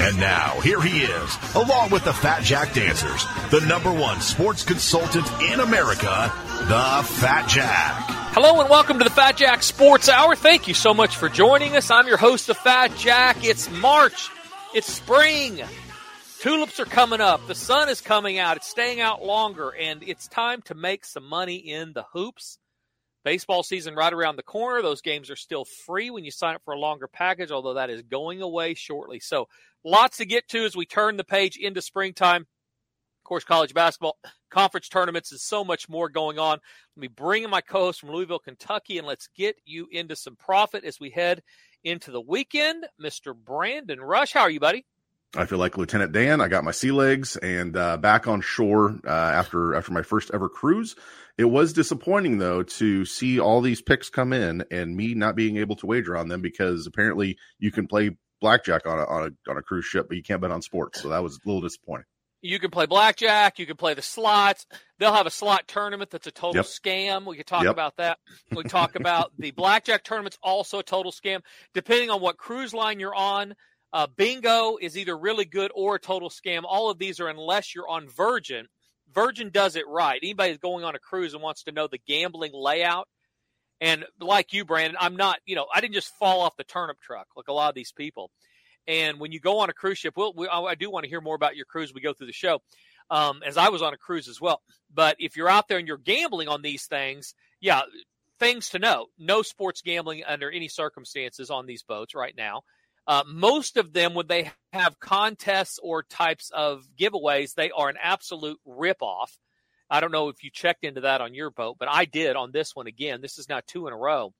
And now, here he is, along with the Fat Jack Dancers, the number one sports consultant in America, the Fat Jack. Hello and welcome to the Fat Jack Sports Hour. Thank you so much for joining us. I'm your host, the Fat Jack. It's March. It's spring. Tulips are coming up. The sun is coming out. It's staying out longer, and it's time to make some money in the hoops. Baseball season right around the corner. Those games are still free when you sign up for a longer package, although that is going away shortly. So, lots to get to as we turn the page into springtime. Of course, college basketball, conference tournaments, and so much more going on. Let me bring in my co host from Louisville, Kentucky, and let's get you into some profit as we head into the weekend. Mr. Brandon Rush, how are you, buddy? I feel like Lieutenant Dan. I got my sea legs and uh, back on shore uh, after after my first ever cruise. It was disappointing though to see all these picks come in and me not being able to wager on them because apparently you can play blackjack on a on a on a cruise ship, but you can't bet on sports. So that was a little disappointing. You can play blackjack. You can play the slots. They'll have a slot tournament that's a total Yep. scam. We could talk Yep. about that. We talk about the blackjack tournament's also a total scam. Depending on what cruise line you're on, uh, bingo is either really good or a total scam. All of these are unless you're on Virgin. Virgin does it right. Anybody that's going on a cruise and wants to know the gambling layout, and like you, Brandon, I'm not. You know, I didn't just fall off the turnip truck like a lot of these people. And when you go on a cruise ship, we'll, we, I do want to hear more about your cruise. We go through the show, um, as I was on a cruise as well. But if you're out there and you're gambling on these things, yeah, things to know: no sports gambling under any circumstances on these boats right now. Uh, most of them, when they have contests or types of giveaways, they are an absolute ripoff. I don't know if you checked into that on your boat, but I did on this one again. This is now two in a row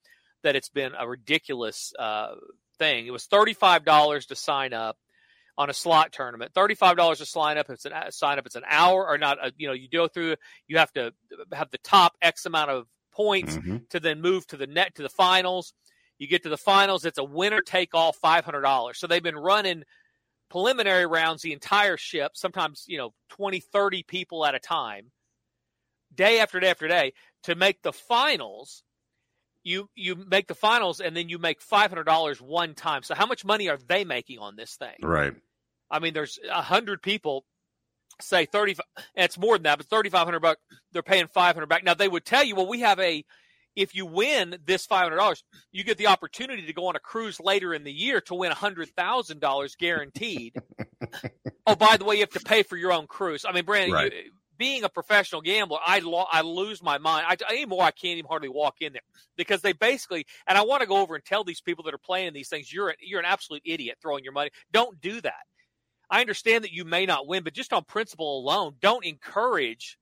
that it's been a ridiculous uh, thing. It was thirty-five dollars to sign up on a slot tournament. Thirty-five dollars to sign up. It's an sign up. It's an hour or not. Uh, you know, you go through. You have to have the top X amount of points Mhm. to then move to the net to the finals. You get to the finals, it's a winner take all five hundred dollars. So they've been running preliminary rounds the entire ship, sometimes, you know, 20, 30 people at a time, day after day after day, to make the finals. You you make the finals and then you make five hundred dollars one time. So how much money are they making on this thing? Right. I mean, there's a hundred people say thirty. and It's more than that, but thirty five hundred bucks. They're paying five hundred back. Now they would tell you, well, we have a. If you win this five hundred dollars, you get the opportunity to go on a cruise later in the year to win hundred thousand dollars guaranteed. oh, by the way, you have to pay for your own cruise. I mean, Brandon, Right. you, being a professional gambler, I lo- I lose my mind. I anymore I can't even hardly walk in there because they basically. And I want to go over and tell these people that are playing these things, you're an, you're an absolute idiot throwing your money. Don't do that. I understand that you may not win, but just on principle alone, don't encourage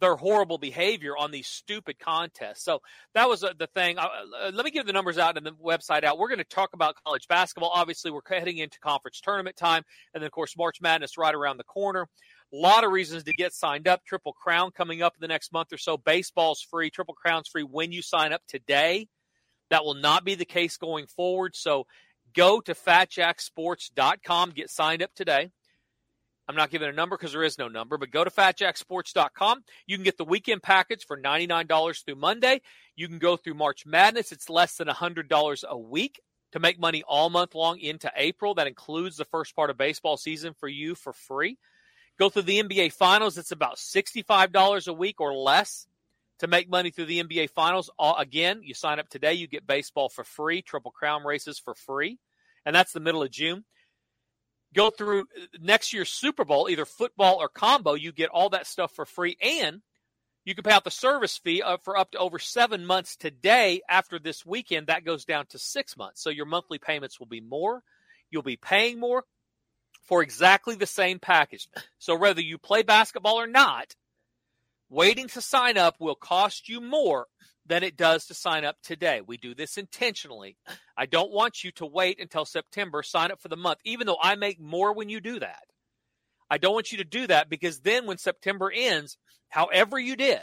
their horrible behavior on these stupid contests. So that was uh, the thing. Uh, uh, let me give the numbers out and the website out. We're going to talk about college basketball. Obviously, we're heading into conference tournament time, and then of course March Madness right around the corner. A lot of reasons to get signed up. Triple Crown coming up in the next month or so. Baseball's free. Triple Crown's free when you sign up today. That will not be the case going forward. So go to fatjacksports.com, get signed up today. I'm not giving a number because there is no number, but go to fatjacksports.com. You can get the weekend package for $99 through Monday. You can go through March Madness. It's less than $100 a week to make money all month long into April. That includes the first part of baseball season for you for free. Go through the NBA Finals. It's about $65 a week or less to make money through the NBA Finals. Again, you sign up today, you get baseball for free, Triple Crown races for free, and that's the middle of June. go through next year's Super Bowl, either football or combo, you get all that stuff for free, and you can pay out the service fee for up to over seven months today. After this weekend, that goes down to six months. So your monthly payments will be more. You'll be paying more for exactly the same package. So whether you play basketball or not, waiting to sign up will cost you more than it does to sign up today. We do this intentionally. I don't want you to wait until September, sign up for the month, even though I make more when you do that. I don't want you to do that because then when September ends, however you did,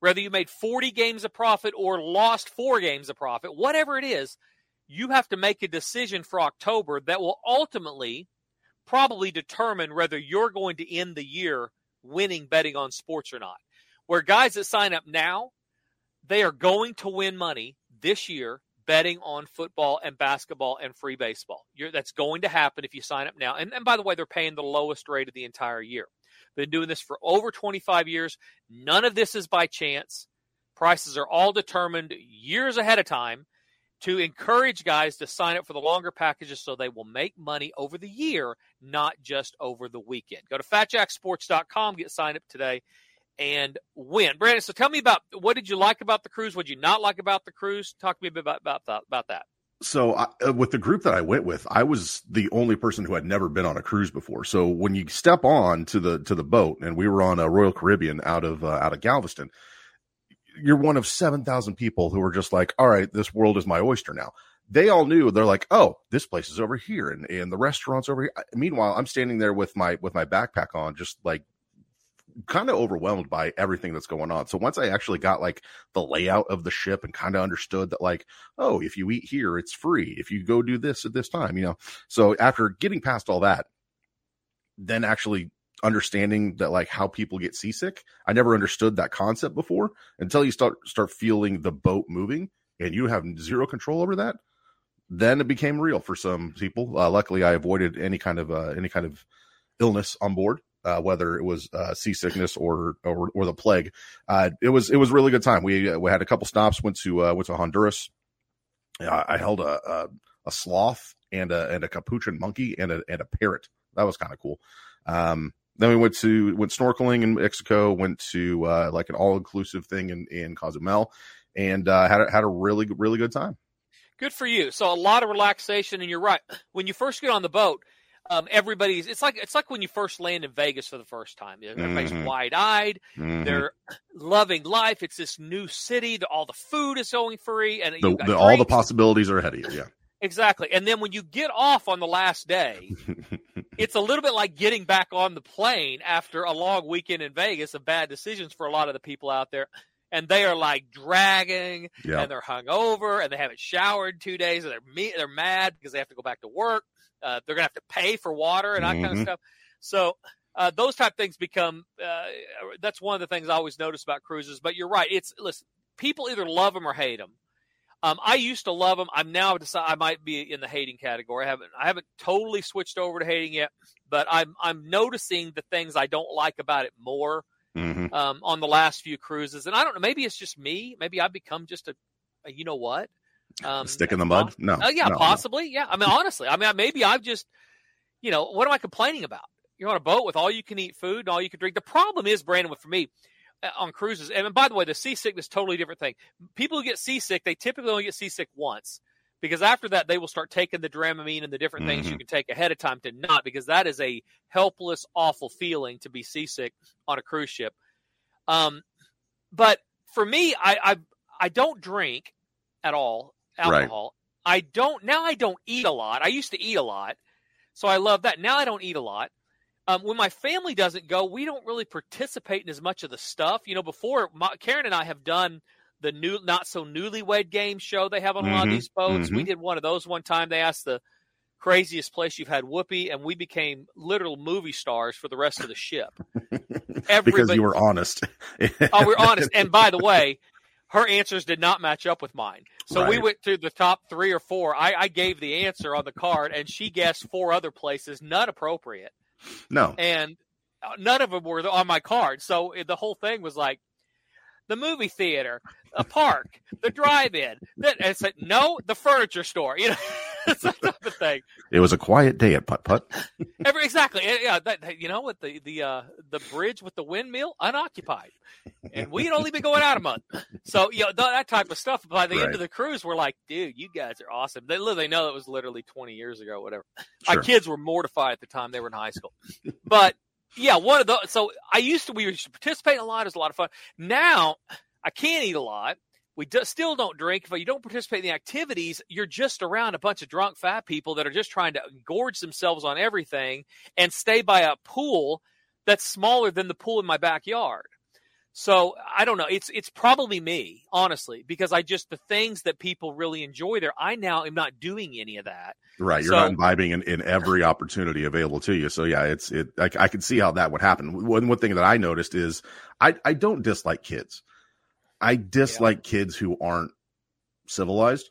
whether you made 40 games of profit or lost four games of profit, whatever it is, you have to make a decision for October that will ultimately probably determine whether you're going to end the year winning betting on sports or not. Where guys that sign up now, they are going to win money this year betting on football and basketball and free baseball. You're, that's going to happen if you sign up now. And, and by the way, they're paying the lowest rate of the entire year. Been doing this for over 25 years. None of this is by chance. Prices are all determined years ahead of time to encourage guys to sign up for the longer packages so they will make money over the year, not just over the weekend. Go to fatjacksports.com, get signed up today, and win. Brandon, so tell me about what did you like about the cruise? What did you not like about the cruise? Talk to me a bit about, about, that, about that. So, uh, with the group that I went with, I was the only person who had never been on a cruise before. So, when you step on to the to the boat, and we were on a Royal Caribbean out of uh, out of Galveston, you're one of seven thousand people who are just like, "All right, this world is my oyster now." They all knew. They're like, "Oh, this place is over here, and and the restaurant's over here." Meanwhile, I'm standing there with my with my backpack on, just like kind of overwhelmed by everything that's going on. So once I actually got like the layout of the ship and kind of understood that like, oh, if you eat here, it's free. If you go do this at this time, you know. So after getting past all that, then actually understanding that like how people get seasick, I never understood that concept before until you start start feeling the boat moving and you have zero control over that. Then it became real for some people. Uh, luckily, I avoided any kind of uh, any kind of illness on board uh, whether it was uh, seasickness or, or or the plague. Uh, it was it was really good time. We uh, we had a couple stops. Went to went to Honduras. I held a, a, a sloth and a and a capuchin monkey and a and a parrot. That was kind of cool. Um, then we went to went snorkeling in Mexico. Went to uh, like an all inclusive thing in in Cozumel, and had a, had a really really good time. Good for you. So a lot of relaxation, and you're right. When you first get on the boat, um, everybody's it's like it's like when you first land in Vegas for the first time. Everybody's mm-hmm. wide eyed. Mm-hmm. They're loving life. It's this new city. The, all the food is going free, and the, the, all the possibilities are ahead of you. Yeah, exactly. And then when you get off on the last day, it's a little bit like getting back on the plane after a long weekend in Vegas of bad decisions for a lot of the people out there. And they are like dragging, yeah. and they're hungover, and they haven't showered two days, and they're me- they're mad because they have to go back to work uh, they're going to have to pay for water and that mm-hmm. kind of stuff. So uh, those type of things become. Uh, that's one of the things I always notice about cruises. But you're right. It's listen. People either love them or hate them. Um, I used to love them. I'm now decided I might be in the hating category. I haven't I haven't totally switched over to hating yet, but I'm I'm noticing the things I don't like about it more mm-hmm. um, on the last few cruises. And I don't know. Maybe it's just me. Maybe I've become just a, a you know what. Um, Stick in the mud? No. Uh, yeah, no, possibly. No. Yeah. I mean, honestly, I mean, maybe I've just, you know, what am I complaining about? You're on a boat with all you can eat food and all you can drink. The problem is, Brandon, for me on cruises, and by the way, the seasickness totally different thing. People who get seasick, they typically only get seasick once because after that they will start taking the Dramamine and the different mm-hmm. things you mm-hmm. can take ahead of time to not because that is a helpless, awful feeling to be seasick on a cruise ship. Um, but for me, I, I I don't drink at all alcohol. Right. I don't now. I don't eat a lot. I used to eat a lot, so I love that. Now I don't eat a lot. Um, when my family doesn't go, we don't really participate in as much of the stuff. You know, before my, Karen and I have done the new, not so newlywed game show they have on mm-hmm. a lot of mm-hmm. these boats. Mm-hmm. We did one of those one time. They asked the craziest place you've had whoopee, and we became literal movie stars for the rest of the ship. because you were honest. oh, we're honest. And by the way, her answers did not match up with mine. So right. we went through the top three or four. I, I, gave the answer on the card, and she guessed four other places, not appropriate. No. And uh, none of them were on my card. So the whole thing was like the movie theater, a park, the drive-in. I said, no, the furniture store. You know. it's that type of thing. It was a quiet day at Putt Putt. Every, exactly. Yeah, that, you know what the the uh, the bridge with the windmill unoccupied, and we had only been going out a month. So you know th- that type of stuff. By the end of the cruise, we're like, dude, you guys are awesome. They they know it was literally 20 years ago, whatever. Sure. My kids were mortified at the time they were in high school, but yeah, one of those. So I used to we used to participate a lot. It was a lot of fun. Now I can't eat a lot. We do, still don't drink. If you don't participate in the activities, you're just around a bunch of drunk fat people that are just trying to gorge themselves on everything and stay by a pool that's smaller than the pool in my backyard. So I don't know. It's it's probably me, honestly, because I just the things that people really enjoy there. I now am not doing any of that. Right, you're So- not imbibing in, in every opportunity available to you. So yeah, it's it. I, I can see how that would happen. One one thing that I noticed is I I don't dislike kids. I dislike kids who aren't civilized.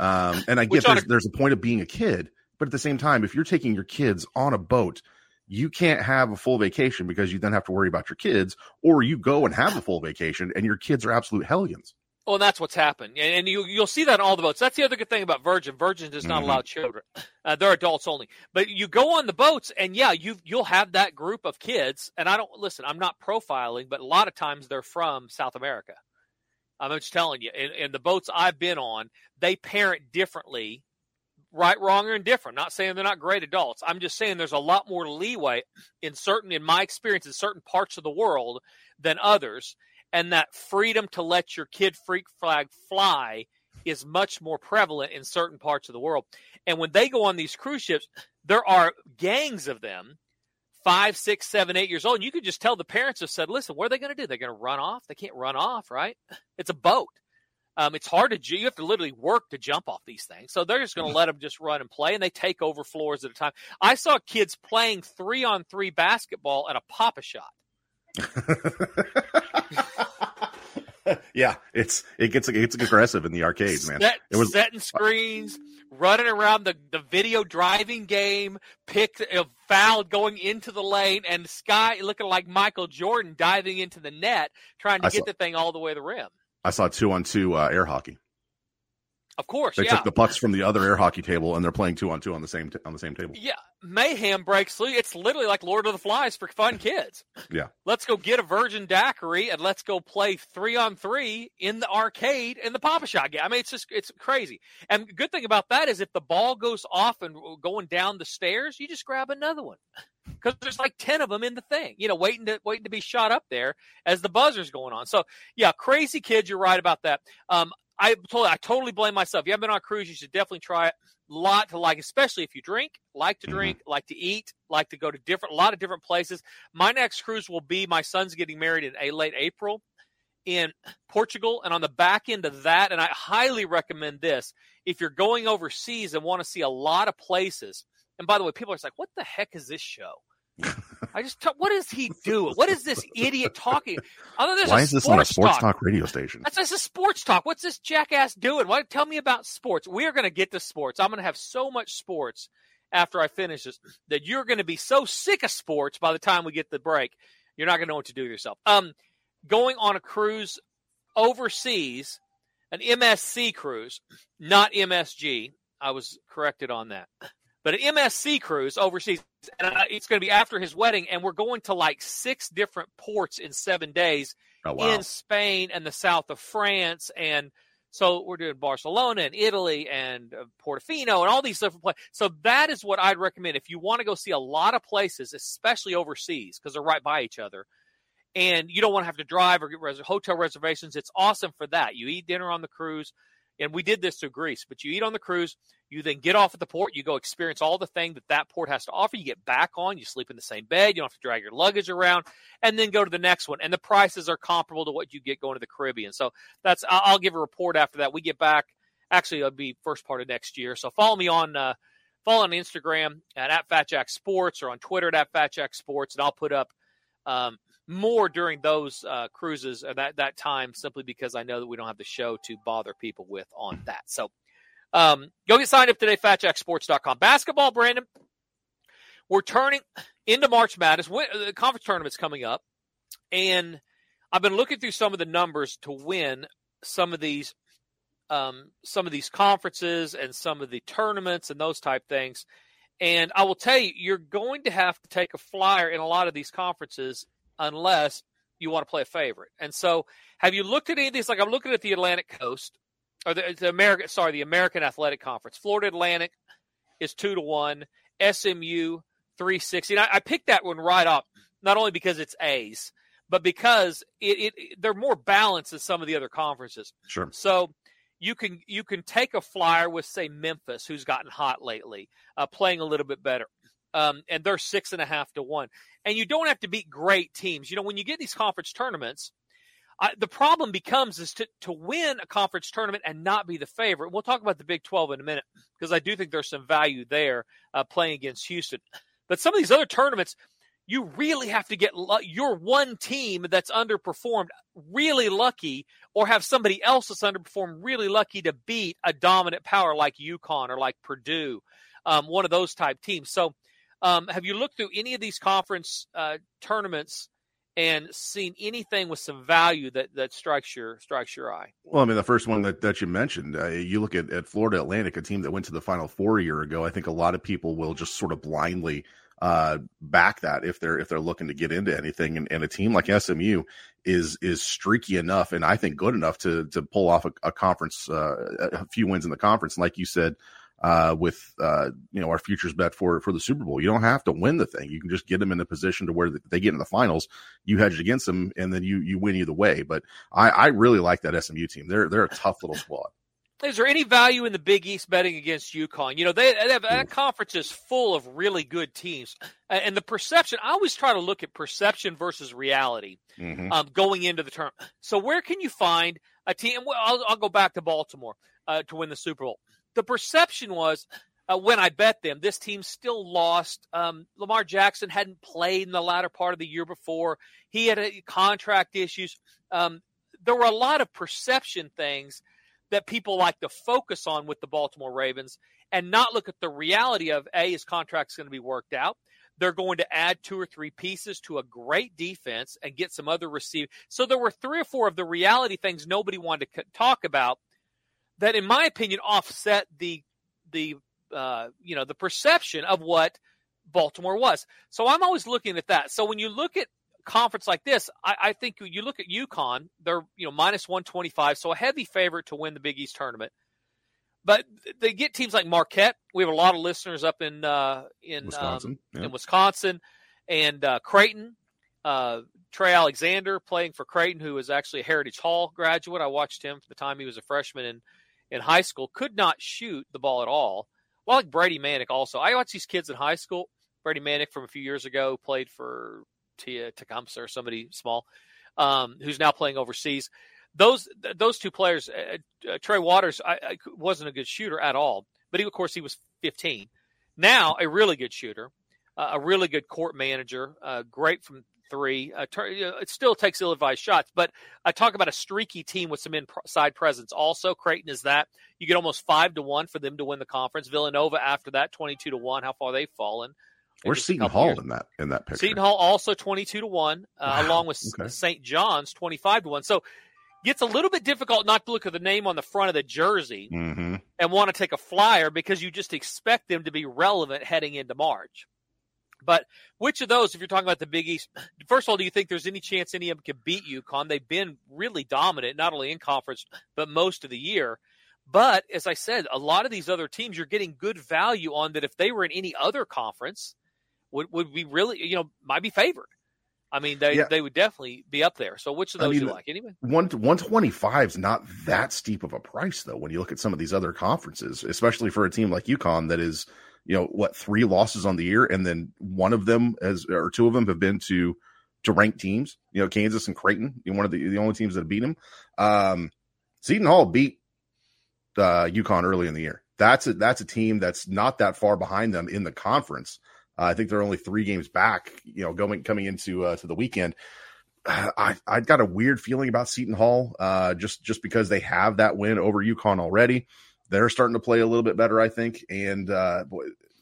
Um, and I get there's, a- there's a point of being a kid, but at the same time, if you're taking your kids on a boat, you can't have a full vacation because you then have to worry about your kids, or you go and have a full vacation and your kids are absolute hellions. Well, that's what's happened, and, you you'll see that on all the boats. That's the other good thing about Virgin. Virgin does not Mhm. allow children; uh, they're adults only. But you go on the boats, and yeah, you you'll have that group of kids. And I don't listen. I'm not profiling, but a lot of times they're from South America. I'm just telling you. And, and the boats I've been on, they parent differently, right, wrong, or indifferent. Not saying they're not great adults. I'm just saying there's a lot more leeway in certain, in my experience, in certain parts of the world than others and that freedom to let your kid freak flag fly is much more prevalent in certain parts of the world. And when they go on these cruise ships, there are gangs of them, five, six, seven, eight years old. And you could just tell the parents have said, listen, what are they going to do? They're going to run off? They can't run off, right? It's a boat. Um, it's hard to, you have to literally work to jump off these things. So they're just going to let them just run and play, and they take over floors at a time. I saw kids playing three on three basketball at a Pop-A-Shot. yeah, it's it gets it gets aggressive in the arcades, man. Set, It was setting screens, running around the, the video driving game, picked a foul going into the lane, and Sky looking like Michael Jordan diving into the net, trying to I get saw- the thing all the way to the rim. I saw two on two uh, air hockey. Of course, They yeah. took the pucks from the other air hockey table and they're playing two on two on the same t- on the same table. yeah, mayhem breaks loose. It's literally like Lord of the Flies for fun kids. Yeah. Let's go get a Virgin Daiquiri and let's go play three on three in the arcade in the Pop-A-Shot game. I mean, it's just it's crazy. And good thing about that is if the ball goes off and going down the stairs, you just grab another one because there's like ten of them in the thing, you know, waiting to waiting to be shot up there as the buzzer's going on. So yeah, crazy kids. You're right about that. Um, I totally, I totally blame myself. If you haven't been on a cruise, you should definitely try it. A lot to like, especially if you drink, like to Mhm. drink, like to eat, like to go to different, a lot of different places. My next cruise will be my son's getting married in a late April in Portugal, and on the back end of that, and I highly recommend this if you're going overseas and want to see a lot of places. And by the way, people are just like, "What the heck is this show?" I just, t- what is he doing? What is this idiot talking? Other than Why is this on a sports talk. talk radio station? That's just a sports talk. What's this jackass doing? Why Tell me about sports. We are going to get to sports. I'm going to have so much sports after I finish this that you're going to be so sick of sports by the time we get the break. You're not going to know what to do with yourself. Um, going on a cruise overseas, an MSC cruise, not MSG. I was corrected on that. But an MSC cruise overseas, and it's going to be after his wedding, and we're going to like six different ports in seven days Oh wow! in Spain and the south of France. And so we're doing Barcelona and Italy and uh, Portofino and all these different places. So that is what I'd recommend if you want to go see a lot of places, especially overseas, because they're right by each other. And you don't want to have to drive or get res- hotel reservations. It's awesome for that. You eat dinner on the cruise. And we did this to Greece, but you eat on the cruise, you then get off at the port, you go experience all the thing that that port has to offer. You get back on, you sleep in the same bed, you don't have to drag your luggage around, and then go to the next one. And the prices are comparable to what you get going to the Caribbean. So that's I'll, give a report after that. We get back. Actually, it'll be first part of next year. So follow me on uh, follow on Instagram at, at FatJack Sports or on Twitter at FatJack Sports, and I'll put up um, more during those uh, cruises at that that time, simply because I know that we don't have the show to bother people with on that. So um, go get signed up today, FatJackSports.com. Basketball, Brandon. We're turning into March Madness. Win- The conference tournament's coming up, and I've been looking through some of the numbers to win some of these um, some of these conferences and some of the tournaments and those type things. And I will tell you, you're going to have to take a flyer in a lot of these conferences unless you want to play a favorite. And so, have you looked at any of these? Like I'm looking at the Atlantic Coast or the, the American, sorry, the American Athletic Conference. Florida Atlantic is two to one. SMU three sixty. I, I picked that one right up, not only because it's A's, but because it, it they're more balanced than some of the other conferences. Sure. So you can you can take a flyer with say Memphis, who's gotten hot lately, uh, playing a little bit better, um, and they're six and a half to one. And you don't have to beat great teams. You know, when you get these conference tournaments, uh, the problem becomes is to to win a conference tournament and not be the favorite. We'll talk about the Big Twelve in a minute because I do think there's some value there uh, playing against Houston. But some of these other tournaments, you really have to get your one team that's underperformed really lucky or have somebody else that's underperformed really lucky to beat a dominant power like UConn or like Purdue, um, one of those type teams. So, um, have you looked through any of these conference uh, tournaments and seen anything with some value that that strikes your strikes your eye? Well, I mean, the first one that, that you mentioned, uh, you look at, at Florida Atlantic, a team that went to the Final Four a year ago. I think a lot of people will just sort of blindly uh, back that if they're if they're looking to get into anything. And, and, a team like SMU is is streaky enough, and I think good enough to to pull off a, a conference, uh, a few wins in the conference. Like you said, uh, with uh, you know our futures bet for for the Super Bowl, you don't have to win the thing. You can just get them in a position to where they get in the finals. You hedge against them, and then you you win either way. But I, I really like that SMU team. They're they're a tough little squad is there any value in the Big East betting against UConn? You know, they, they have, that conference is full of really good teams, and the perception. I always try to look at perception versus reality mm-hmm. um, going into the term. So, where can you find a team? I'll, I'll go back to Baltimore uh, to win the Super Bowl. The perception was uh, when I bet them, this team still lost. Um, Lamar Jackson hadn't played in the latter part of the year before. He had a, contract issues. Um, there were a lot of perception things that people like to focus on with the Baltimore Ravens and not look at the reality of A, his contract's going to be worked out. They're going to add two or three pieces to a great defense and get some other receive. So there were three or four of the reality things nobody wanted to talk about that, in my opinion, offset the the uh, you know the perception of what Baltimore was. So I'm always looking at that. So when you look at conference like this, I, I think you look at UConn, they're you know minus one twenty five, so a heavy favorite to win the Big East tournament. But they get teams like Marquette. We have a lot of listeners up in uh, in Wisconsin, um, yeah. in Wisconsin, and uh, Creighton. Uh, Trey Alexander playing for Creighton, who is actually a Heritage Hall graduate. I watched him for the time he was a freshman in in high school. Could not shoot the ball at all. Well, like Brady Manek also. I watch these kids in high school. Brady Manek from a few years ago played for Tia Tecumseh or somebody small, um, who's now playing overseas. Those those two players, uh, uh, Trey Waters, I, I, wasn't a good shooter at all, but he, of course he was 15. Now a really good shooter, uh, a really good court manager, uh, great from three. Uh, it still takes ill-advised shots, but I talk about a streaky team with some inside presence. Also, Creighton is that you get almost five to one for them to win the conference. Villanova after that, twenty-two to one. How far they've fallen. Where's Seton Hall years. in that in that picture? Seton Hall also twenty two to one, uh, wow. along with okay. St. John's twenty five to one. So gets a little bit difficult not to look at the name on the front of the jersey mm-hmm. and want to take a flyer because you just expect them to be relevant heading into March. But which of those, if you're talking about the Big East, first of all, do you think there's any chance any of them could beat UConn? They've been really dominant, not only in conference, but most of the year. But as I said, a lot of these other teams you're getting good value on that if they were in any other conference, would would be really you know might be favored. I mean, they yeah. they would definitely be up there. So which of those I mean, you like anyway? One one twenty five is not that steep of a price though. When you look at some of these other conferences, especially for a team like UConn that is you know what three losses on the year, and then one of them has or two of them have been to to ranked teams. You know, Kansas and Creighton, one of the the only teams that beat them. Um, Seton Hall beat uh, UConn early in the year. That's a that's a team that's not that far behind them in the conference. Uh, I think they're only three games back, you know, going coming into uh, to the weekend. I I got a weird feeling about Seton Hall, uh, just just because they have that win over UConn already. They're starting to play a little bit better, I think, and uh,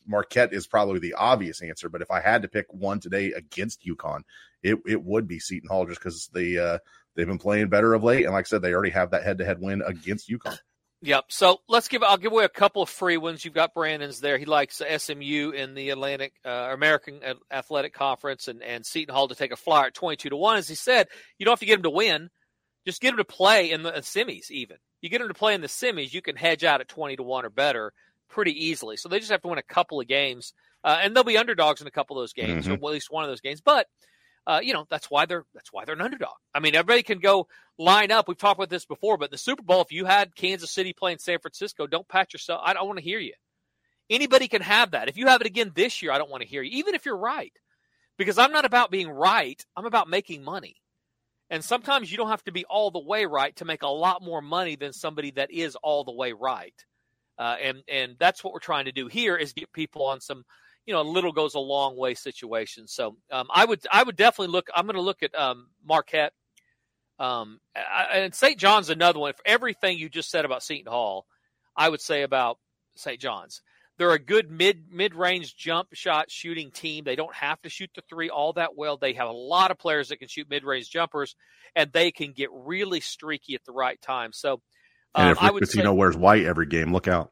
Marquette is probably the obvious answer. But if I had to pick one today against UConn, it it would be Seton Hall, just because they uh, they've been playing better of late, and like I said, they already have that head to head win against UConn. Yep. So let's give. I'll give away a couple of free ones. You've got Brandon's there. He likes SMU in the Atlantic uh, American Athletic Conference and and Seton Hall to take a flyer at twenty two to one. As he said, you don't have to get him to win. Just get him to play in the semis. Even you get him to play in the semis, you can hedge out at twenty to one or better pretty easily. So they just have to win a couple of games, uh, and they'll be underdogs in a couple of those games, mm-hmm. or at least one of those games. But uh, you know that's why they're that's why they're an underdog. I mean, everybody can go line up. We've talked about this before, but the Super Bowl, if you had Kansas City playing San Francisco, don't pat yourself. I don't want to hear you. Anybody can have that. If you have it again this year, I don't want to hear you, even if you're right, because I'm not about being right. I'm about making money. And sometimes you don't have to be all the way right to make a lot more money than somebody that is all the way right. Uh, and and that's what we're trying to do here is get people on some you know, little goes a long way situation. So um, I would I would definitely look. I'm going to look at um, Marquette. Um, and St. John's another one. For everything you just said about Seton Hall, I would say about St. John's. They're a good mid mid range jump shot shooting team. They don't have to shoot the three all that well. They have a lot of players that can shoot mid range jumpers, and they can get really streaky at the right time. So, um, and if I would say, wears white every game, look out.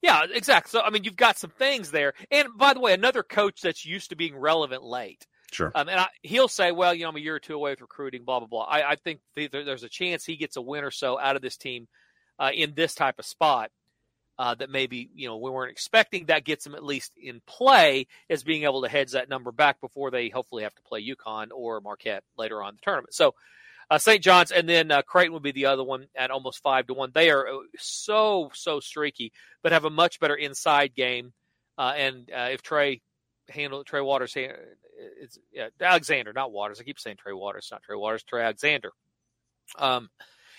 Yeah, exactly. So I mean, you've got some things there. And by the way, another coach that's used to being relevant late. Sure. Um, and I, he'll say, well, you know, I'm a year or two away with recruiting, blah blah blah. I, I think there's a chance he gets a win or so out of this team uh, in this type of spot. Uh, that maybe you know we weren't expecting. That gets them at least in play as being able to hedge that number back before they hopefully have to play UConn or Marquette later on the tournament. So uh, St. John's, and then uh, Creighton would be the other one at almost five to one. They are uh, so so streaky, but have a much better inside game. Uh, and uh, if Trey handle Trey Waters, it's yeah, Alexander, not Waters. I keep saying Trey Waters, not Trey Waters. Trey Alexander um,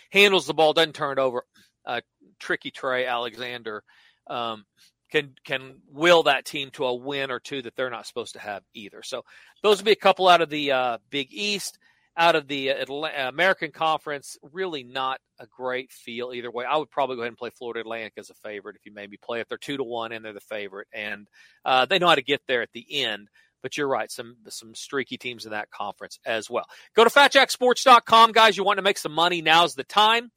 handles the ball, doesn't turn it over. Uh, tricky Trey Alexander um, can can will that team to a win or two that they're not supposed to have either. So those would be a couple out of the Big East out of the American Conference, really not a great feel either way. I would probably go ahead and play Florida Atlantic as a favorite if you maybe play if they're two to one and they're the favorite, and uh, they know how to get there at the end. But you're right, some some streaky teams in that conference as well. Go to FatJackSports.com, guys. You want to make some money? Now's the time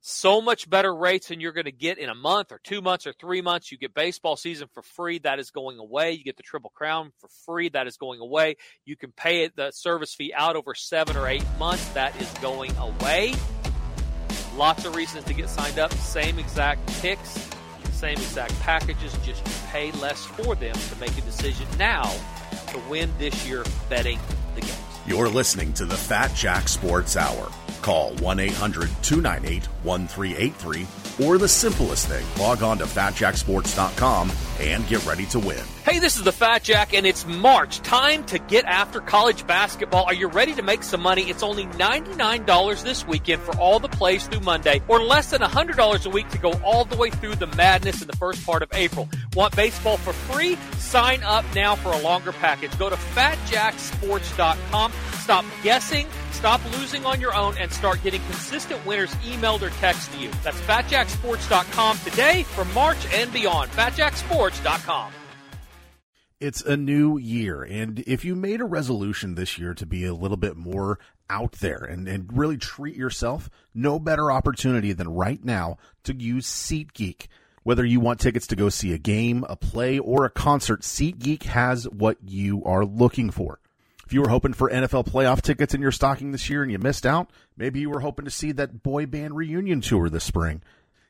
so much better rates than you're going to get in a month or two months or three months. You get baseball season for free. That is going away. You get the Triple Crown for free. That is going away. You can pay the service fee out over seven or eight months. That is going away. Lots of reasons to get signed up. Same exact picks, same exact packages. Just pay less for them to make a decision now to win this year betting the games. You're listening to the Fat Jack Sports Hour. Call 1 800 298 1383 or the simplest thing, log on to fatjacksports.com and get ready to win. Hey, this is the Fat Jack, and it's March. Time to get after college basketball. Are you ready to make some money? It's only $99 this weekend for all the plays through Monday, or less than $100 a week to go all the way through the madness in the first part of April. Want baseball for free? Sign up now for a longer package. Go to fatjacksports.com. Stop guessing, stop losing on your own, and start getting consistent winners emailed or texted to you. That's fatjacksports.com today for March and beyond. fatjacksports.com. It's a new year, and if you made a resolution this year to be a little bit more out there and, and really treat yourself, no better opportunity than right now to use SeatGeek. Whether you want tickets to go see a game, a play, or a concert, SeatGeek has what you are looking for. If you were hoping for NFL playoff tickets in your stocking this year and you missed out, maybe you were hoping to see that boy band reunion tour this spring.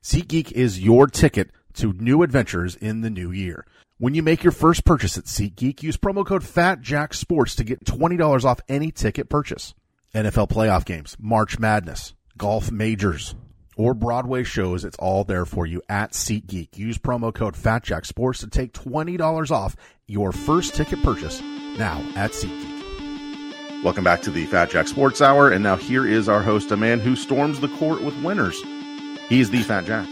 SeatGeek is your ticket to new adventures in the new year. When you make your first purchase at SeatGeek, use promo code FATJackSports to get $20 off any ticket purchase. NFL playoff games, March Madness, golf majors, or Broadway shows, it's all there for you at SeatGeek. Use promo code FATJackSports to take $20 off your first ticket purchase now at SeatGeek. Welcome back to the Fat Jack Sports Hour, and now here is our host, a man who storms the court with winners. He's the Fat Jack.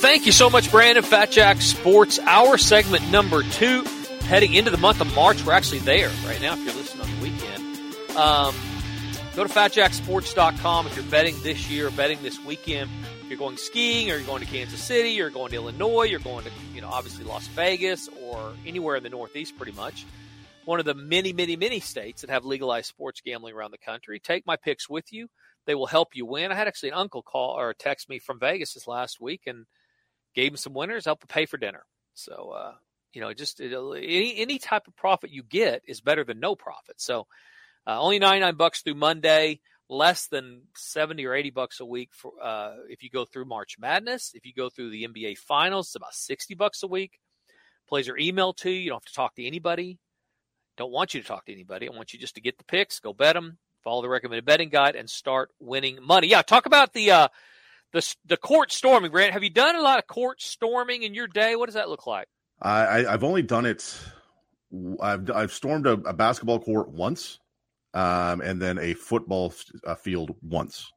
Thank you so much, Brandon. Fat Jack Sports Hour, segment number two. Heading into the month of March, we're actually there right now if you're listening on the weekend. Um, go to fatjacksports.com if you're betting this year, betting this weekend. If you're going skiing or you're going to Kansas City or you're going to Illinois, you're going to, you know, obviously Las Vegas or anywhere in the Northeast pretty much. One of the many, many, many states that have legalized sports gambling around the country. Take my picks with you. They will help you win. I had actually an uncle call or text me from Vegas this last week and gave him some winners, helped him pay for dinner. So, uh, you know, just any any type of profit you get is better than no profit. So, uh, only ninety nine bucks through Monday, less than seventy or eighty bucks a week for uh, if you go through March Madness. If you go through the NBA Finals, it's about sixty bucks a week. Plays are emailed to you. You don't have to talk to anybody. Don't want you to talk to anybody. I want you just to get the picks, go bet them, follow the recommended betting guide, and start winning money. Yeah, talk about the uh, the the court storming, Grant. Have you done a lot of court storming in your day? What does that look like? I, I've only done it. I've I've stormed a, a basketball court once, um, and then a football f- field once.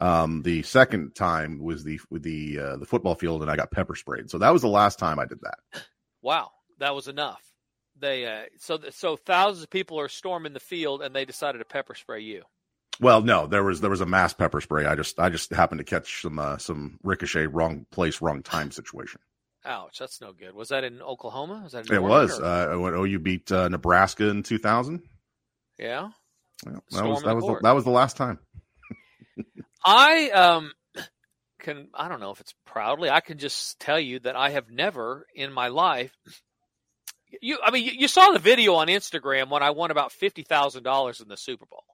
Um, the second time was the with the uh, the football field, and I got pepper sprayed. So that was the last time I did that. Wow, that was enough. They uh, so so thousands of people are storming the field, and they decided to pepper spray you. Well, no, there was there was a mass pepper spray. I just I just happened to catch some uh, some ricochet, wrong place, wrong time situation. Ouch, that's no good. Was that in Oklahoma? Was that it was uh, when OU beat uh, Nebraska in two thousand. Yeah, that was that was the, that was the last time. I um can I don't know if it's proudly I can just tell you that I have never in my life you I mean you, you saw the video on Instagram when I won about fifty thousand dollars in the Super Bowl.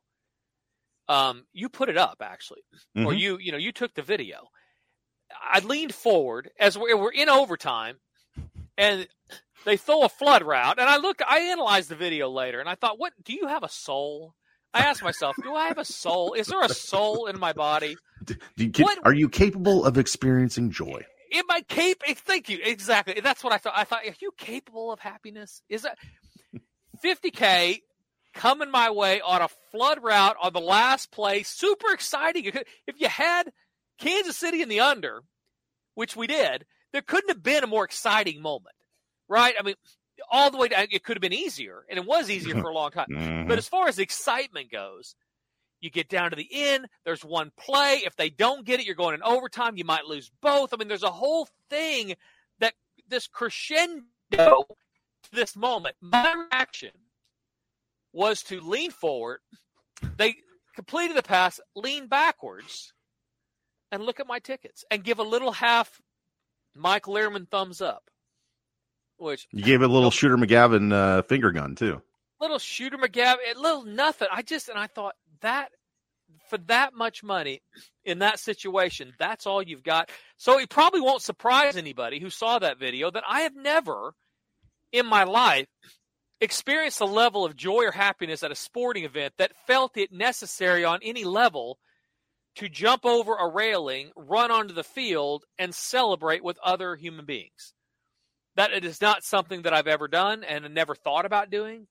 Um, you put it up actually, mm-hmm. or you you know you took the video. I leaned forward as we're, we're in overtime, and they throw a flood route. And I look, I analyzed the video later, and I thought, what? Do you have a soul? I asked myself, do I have a soul? Is there a soul in my body? What, are you capable of experiencing joy? Am I capable? Thank you. Exactly. That's what I thought. I thought, are you capable of happiness? Is that 50K coming my way on a flood route on the last play? Super exciting. If you had Kansas City in the under, which we did, there couldn't have been a more exciting moment, right? I mean, all the way down, it could have been easier, and it was easier for a long time. Mm-hmm. But as far as excitement goes, you get down to the end, there's one play. If they don't get it, you're going in overtime. You might lose both. I mean, there's a whole thing that this crescendo to this moment. My reaction was to lean forward. They completed the pass, lean backwards, and look at my tickets and give a little half Mike Learman thumbs up. Which you gave a little Shooter McGavin uh, finger gun too. Little Shooter McGavin, little nothing. I just and I thought that for that much money in that situation, that's all you've got. So it probably won't surprise anybody who saw that video that I have never in my life experienced a level of joy or happiness at a sporting event that felt it necessary on any level to jump over a railing, run onto the field, and celebrate with other human beings. That it is not something that I've ever done and never thought about doing.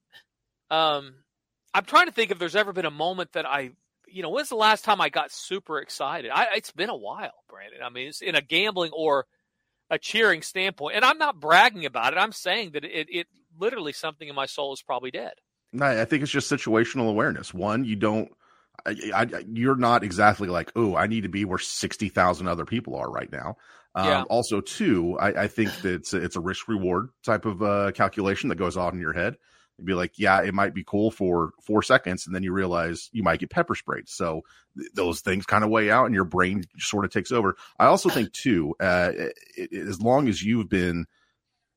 Um, I'm trying to think if there's ever been a moment that I, you know, when's the last time I got super excited? I, it's been a while, Brandon. I mean, it's in a gambling or a cheering standpoint, and I'm not bragging about it. I'm saying that it, it literally something in my soul is probably dead. No, I think it's just situational awareness. One, you don't I, I, you're not exactly like, oh, I need to be where sixty thousand other people are right now. Um, yeah. Also, too, I, I think that it's a, it's a risk reward type of uh, calculation that goes on in your head. You'd be like, yeah, it might be cool for four seconds, and then you realize you might get pepper sprayed. So th- those things kind of weigh out, and your brain sort of takes over. I also think too, uh, it, it, as long as you've been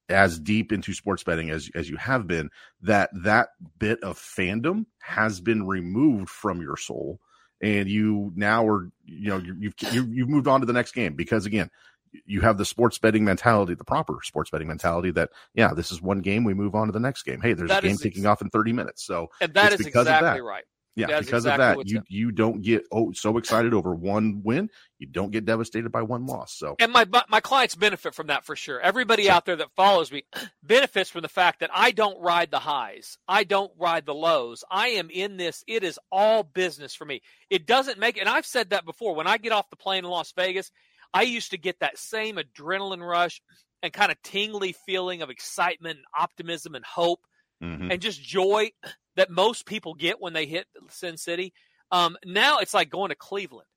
as deep into sports betting as as you have been that that bit of fandom has been removed from your soul and you now are you know you've you've moved on to the next game because again you have the sports betting mentality the proper sports betting mentality that yeah this is one game we move on to the next game hey there's that a game kicking off in 30 minutes so and that is exactly right yeah, That's because exactly of that, you you don't get oh so excited over one win, you don't get devastated by one loss. So, and my my clients benefit from that for sure. Everybody sure. out there that follows me benefits from the fact that I don't ride the highs, I don't ride the lows. I am in this. It is all business for me. It doesn't make, and I've said that before. When I get off the plane in Las Vegas, I used to get that same adrenaline rush and kind of tingly feeling of excitement, and optimism, and hope, mm-hmm. and just joy that most people get when they hit Sin City. Um, now it's like going to Cleveland.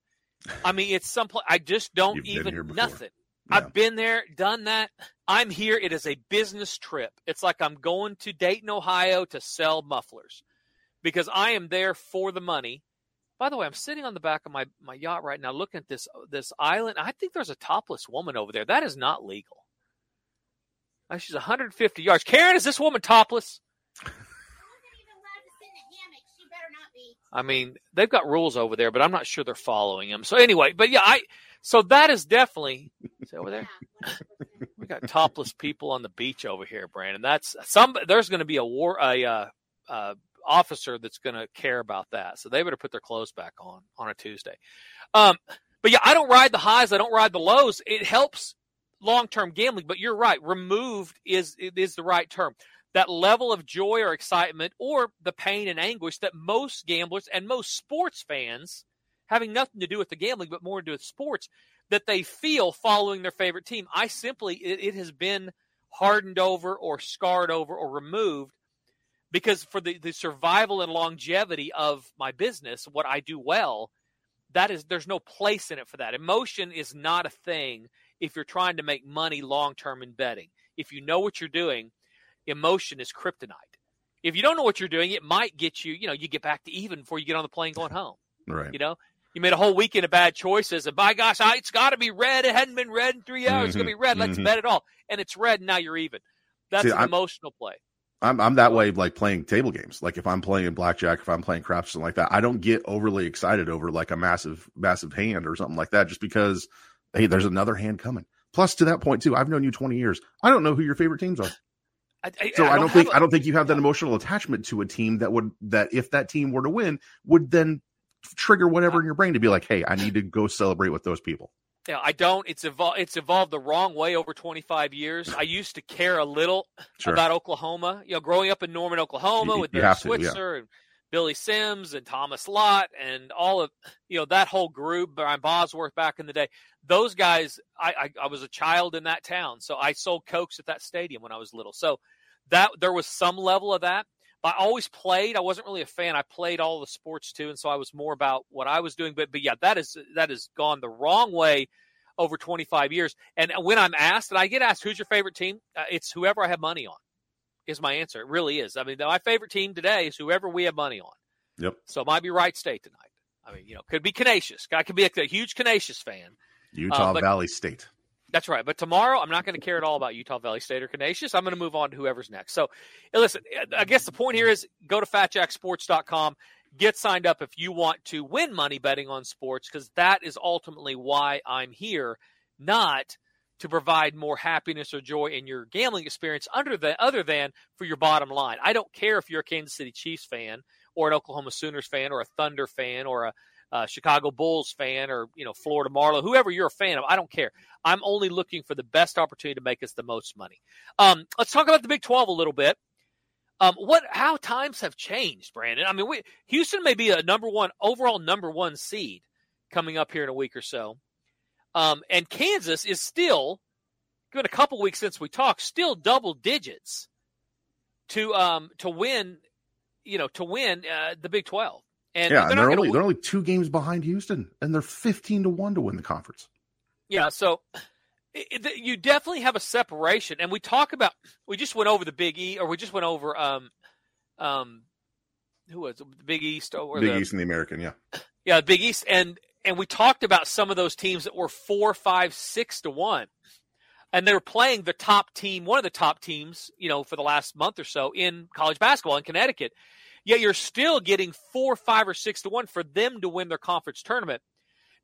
I mean, it's some I just don't You've even nothing. Yeah. I've been there, done that. I'm here. It is a business trip. It's like I'm going to Dayton, Ohio to sell mufflers because I am there for the money. By the way, I'm sitting on the back of my, my yacht right now, looking at this this island. I think there's a topless woman over there. That is not legal. Uh, She's 150 yards. Karen, is this woman topless? I mean, they've got rules over there, but I'm not sure they're following them. So anyway, but yeah, I so that is definitely see over there. we got topless people on the beach over here, Brandon. That's some. There's going to be a war a uh, uh, officer that's going to care about that. So they better put their clothes back on on a Tuesday. Um, but yeah, I don't ride the highs. I don't ride the lows. It helps long term gambling. But you're right. Removed is is the right term that level of joy or excitement or the pain and anguish that most gamblers and most sports fans having nothing to do with the gambling but more to do with sports that they feel following their favorite team i simply it, it has been hardened over or scarred over or removed because for the, the survival and longevity of my business what i do well that is there's no place in it for that emotion is not a thing if you're trying to make money long term in betting if you know what you're doing emotion is kryptonite. If you don't know what you're doing, it might get you, you know, you get back to even before you get on the plane going home. Right. You know, you made a whole weekend of bad choices, and by gosh, I, it's got to be red. It hadn't been red in three hours. It's going to be red. Let's Mhm. bet it all. And it's red, and now you're even. That's See, an I'm- emotional play. I'm I'm that way like playing table games. Like if I'm playing blackjack, if I'm playing craps, something like that, I don't get overly excited over like a massive massive hand or something like that, just because hey, there's another hand coming. Plus, to that point too, I've known you 20 years. I don't know who your favorite teams are, I, I, so I, don't, have think a- I don't think you have that emotional attachment to a team that would that if that team were to win would then trigger whatever uh, in your brain to be like, hey, I need to go celebrate with those people. Yeah, I don't. It's evolved. It's evolved the wrong way over 25 years. I used to care a little Sure. about Oklahoma. You know, growing up in Norman, Oklahoma, You- with Barry have to, yeah. Switzer and Billy Sims and Thomas Lott and all of you know that whole group. Brian Bosworth back in the day. Those guys. I, I I was a child in that town, so I sold cokes at that stadium when I was little. So that there was some level of that. I always played. I wasn't really a fan. I played all the sports too, and so I was more about what I was doing. But but yeah, that is that has gone the wrong way over 25 years. And when I'm asked, and I get asked, who's your favorite team? Uh, it's whoever I have money on, is my answer. It really is. I mean, my favorite team today is whoever we have money on. Yep. So it might be Wright State tonight. I mean, you know, could be Canisius. I could be a, a huge Canisius fan. Utah Uh, but- Valley State. That's right. But tomorrow, I'm not going to care at all about Utah Valley State or Canisius. I'm going to move on to whoever's next. So, eh, listen, I guess the point here is go to fatjacksports.com, get signed up if you want to win money betting on sports, because that is ultimately why I'm here, not to provide more happiness or joy in your gambling experience under the, other than for your bottom line. I don't care if you're a Kansas City Chiefs fan or an Oklahoma Sooners fan or a Thunder fan or a uh, Chicago Bulls fan or you know Florida Marlins, whoever you're a fan of. I don't care. I'm only looking for the best opportunity to make us the most money. Um, let's talk about the Big 12 a little bit. Um, what how times have changed, Brandon? I mean, we, Houston may be a number one overall number one seed coming up here in a week or so, um, and Kansas is still, given a couple weeks since we talked, still double digits to um to win, you know, to win uh, the Big 12. And yeah, they're and they're only they're only two games behind Houston, and they're 15 to one to win the conference. Yeah, so it, you definitely have a separation, and we talk about. We just went over the Big E, or we just went over um, um, who was it? the Big East or Big the, East and the American, yeah. Yeah, the Big East, and and we talked about some of those teams that were four, five, six to one, and they were playing the top team, one of the top teams, you know, for the last month or so in college basketball in Connecticut. Yet you're still getting four, five, or six to one for them to win their conference tournament.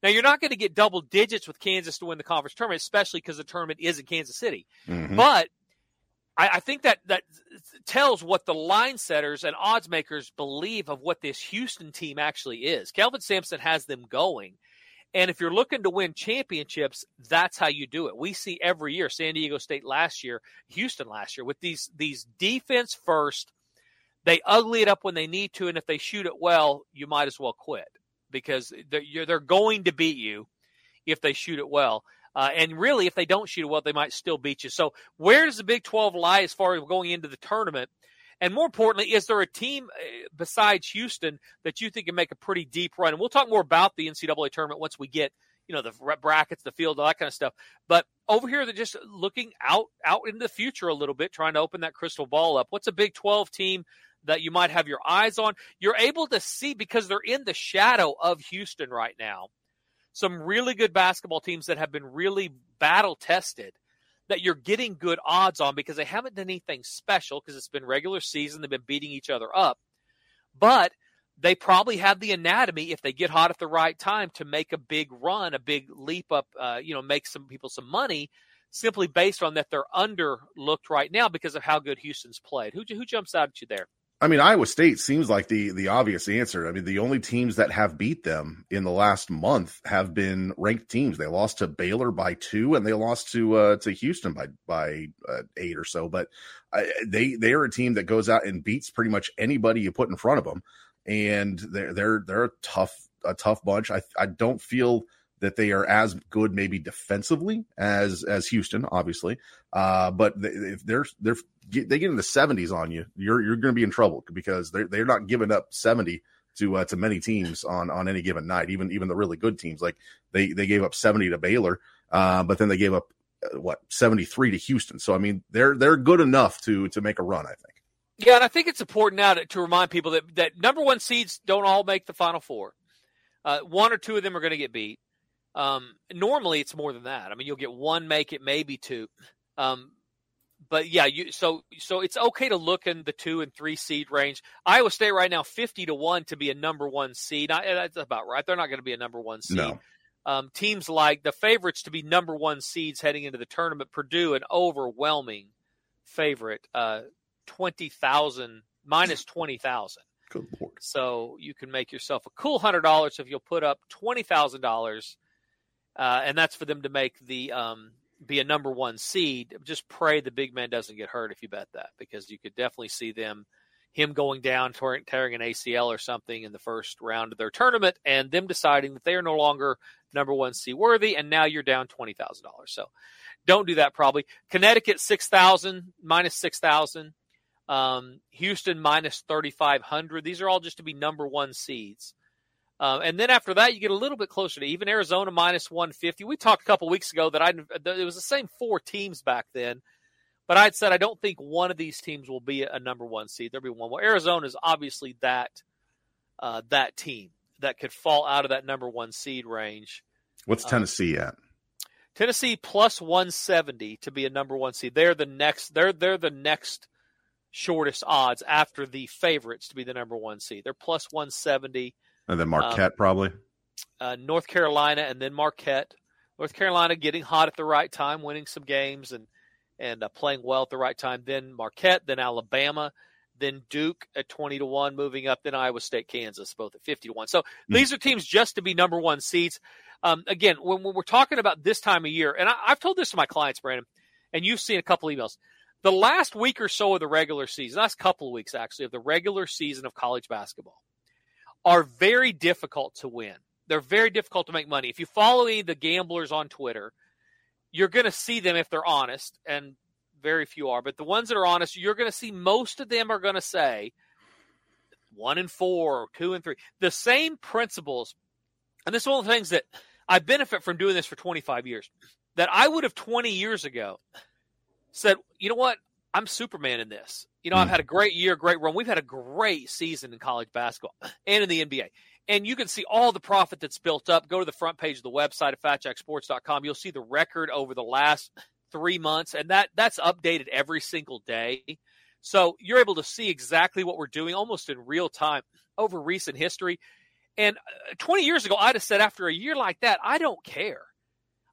Now you're not going to get double digits with Kansas to win the conference tournament, especially because the tournament is in Kansas City. Mhm. But I, I think that that tells what the line setters and odds makers believe of what this Houston team actually is. Kelvin Sampson has them going. And if you're looking to win championships, that's how you do it. We see every year, San Diego State last year, Houston last year, with these these defense first, they ugly it up when they need to, and if they shoot it well, you might as well quit because they're, they're going to beat you if they shoot it well. Uh, and really, if they don't shoot it well, they might still beat you. So, where does the Big 12 lie as far as going into the tournament? And more importantly, is there a team uh, besides Houston that you think can make a pretty deep run? And we'll talk more about the NCAA tournament once we get, you know, the brackets, the field, all that kind of stuff. But over here, they're just looking out out into the future a little bit, trying to open that crystal ball up. What's a Big 12 team that you might have your eyes on. You're able to see because they're in the shadow of Houston right now. Some really good basketball teams that have been really battle tested that you're getting good odds on because they haven't done anything special because it's been regular season. They've been beating each other up. But they probably have the anatomy if they get hot at the right time to make a big run, a big leap up, uh, you know, make some people some money simply based on that they're underlooked right now because of how good Houston's played. Who, who jumps out at you there? I mean, Iowa State seems like the the obvious answer. I mean, the only teams that have beat them in the last month have been ranked teams. They lost to Baylor by two, and they lost to uh, to Houston by by uh, eight or so. But uh, they they are a team that goes out and beats pretty much anybody you put in front of them, and they're they're they're a tough a tough bunch. I I don't feel that they are as good maybe defensively as as Houston, obviously. Uh, but if they're they're they get in the 70s on you, you're you're going to be in trouble because they're they're not giving up 70 to uh, to many teams on on any given night. Even even the really good teams, like they they gave up 70 to Baylor, uh, but then they gave up uh, what 73 to Houston. So I mean, they're they're good enough to to make a run. I think. Yeah, and I think it's important now to, to remind people that that number one seeds don't all make the final four. Uh, one or two of them are going to get beat. Um, normally, it's more than that. I mean, you'll get one make it, maybe two. Um, but yeah, you so so it's okay to look in the two and three seed range. Iowa State right now fifty to one to be a number one seed. I, that's about right. They're not going to be a number one seed. No. Um, teams like the favorites to be number one seeds heading into the tournament. Purdue, an overwhelming favorite, uh, twenty thousand minus twenty thousand. Good lord! So you can make yourself a cool hundred dollars if you'll put up twenty thousand uh, and that's for them to make the um, be a number one seed. Just pray the big man doesn't get hurt if you bet that, because you could definitely see them him going down, tearing an ACL or something in the first round of their tournament, and them deciding that they are no longer number one seed worthy, and now you're down twenty thousand dollars. So don't do that. Probably Connecticut six thousand minus six thousand. Um, Houston minus thirty five hundred. These are all just to be number one seeds. Um, and then after that, you get a little bit closer to even Arizona minus 150. We talked a couple weeks ago that I it was the same four teams back then, but I'd said I don't think one of these teams will be a number one seed. There'll be one. Well, Arizona is obviously that uh, that team that could fall out of that number one seed range. What's Tennessee um, at? Tennessee plus 170 to be a number one seed. They're the next. They're they're the next shortest odds after the favorites to be the number one seed. They're plus 170. And then Marquette, um, probably. Uh, North Carolina, and then Marquette. North Carolina getting hot at the right time, winning some games and and uh, playing well at the right time. Then Marquette, then Alabama, then Duke at twenty to one, moving up. Then Iowa State, Kansas, both at fifty to one. So mm-hmm. these are teams just to be number one seeds. Um, again, when, when, we're talking about this time of year, and I, I've told this to my clients, Brandon, and you've seen a couple emails. The last week or so of the regular season, last couple of weeks actually, of the regular season of college basketball, are very difficult to win. They're very difficult to make money. If you follow any of the gamblers on Twitter, you're going to see them if they're honest, and very few are. But the ones that are honest, you're going to see most of them are going to say one and four, or two and three. The same principles. And this is one of the things that I benefit from doing this for 25 years. That I would have 20 years ago said, you know what? I'm Superman in this. You know, mm. I've had a great year, great run. We've had a great season in college basketball and in the NBA. And you can see all the profit that's built up. Go to the front page of the website at fatjacksports.com. You'll see the record over the last three months, and that that's updated every single day. So you're able to see exactly what we're doing almost in real time over recent history. And uh, 20 years ago, I'd have said after a year like that, I don't care.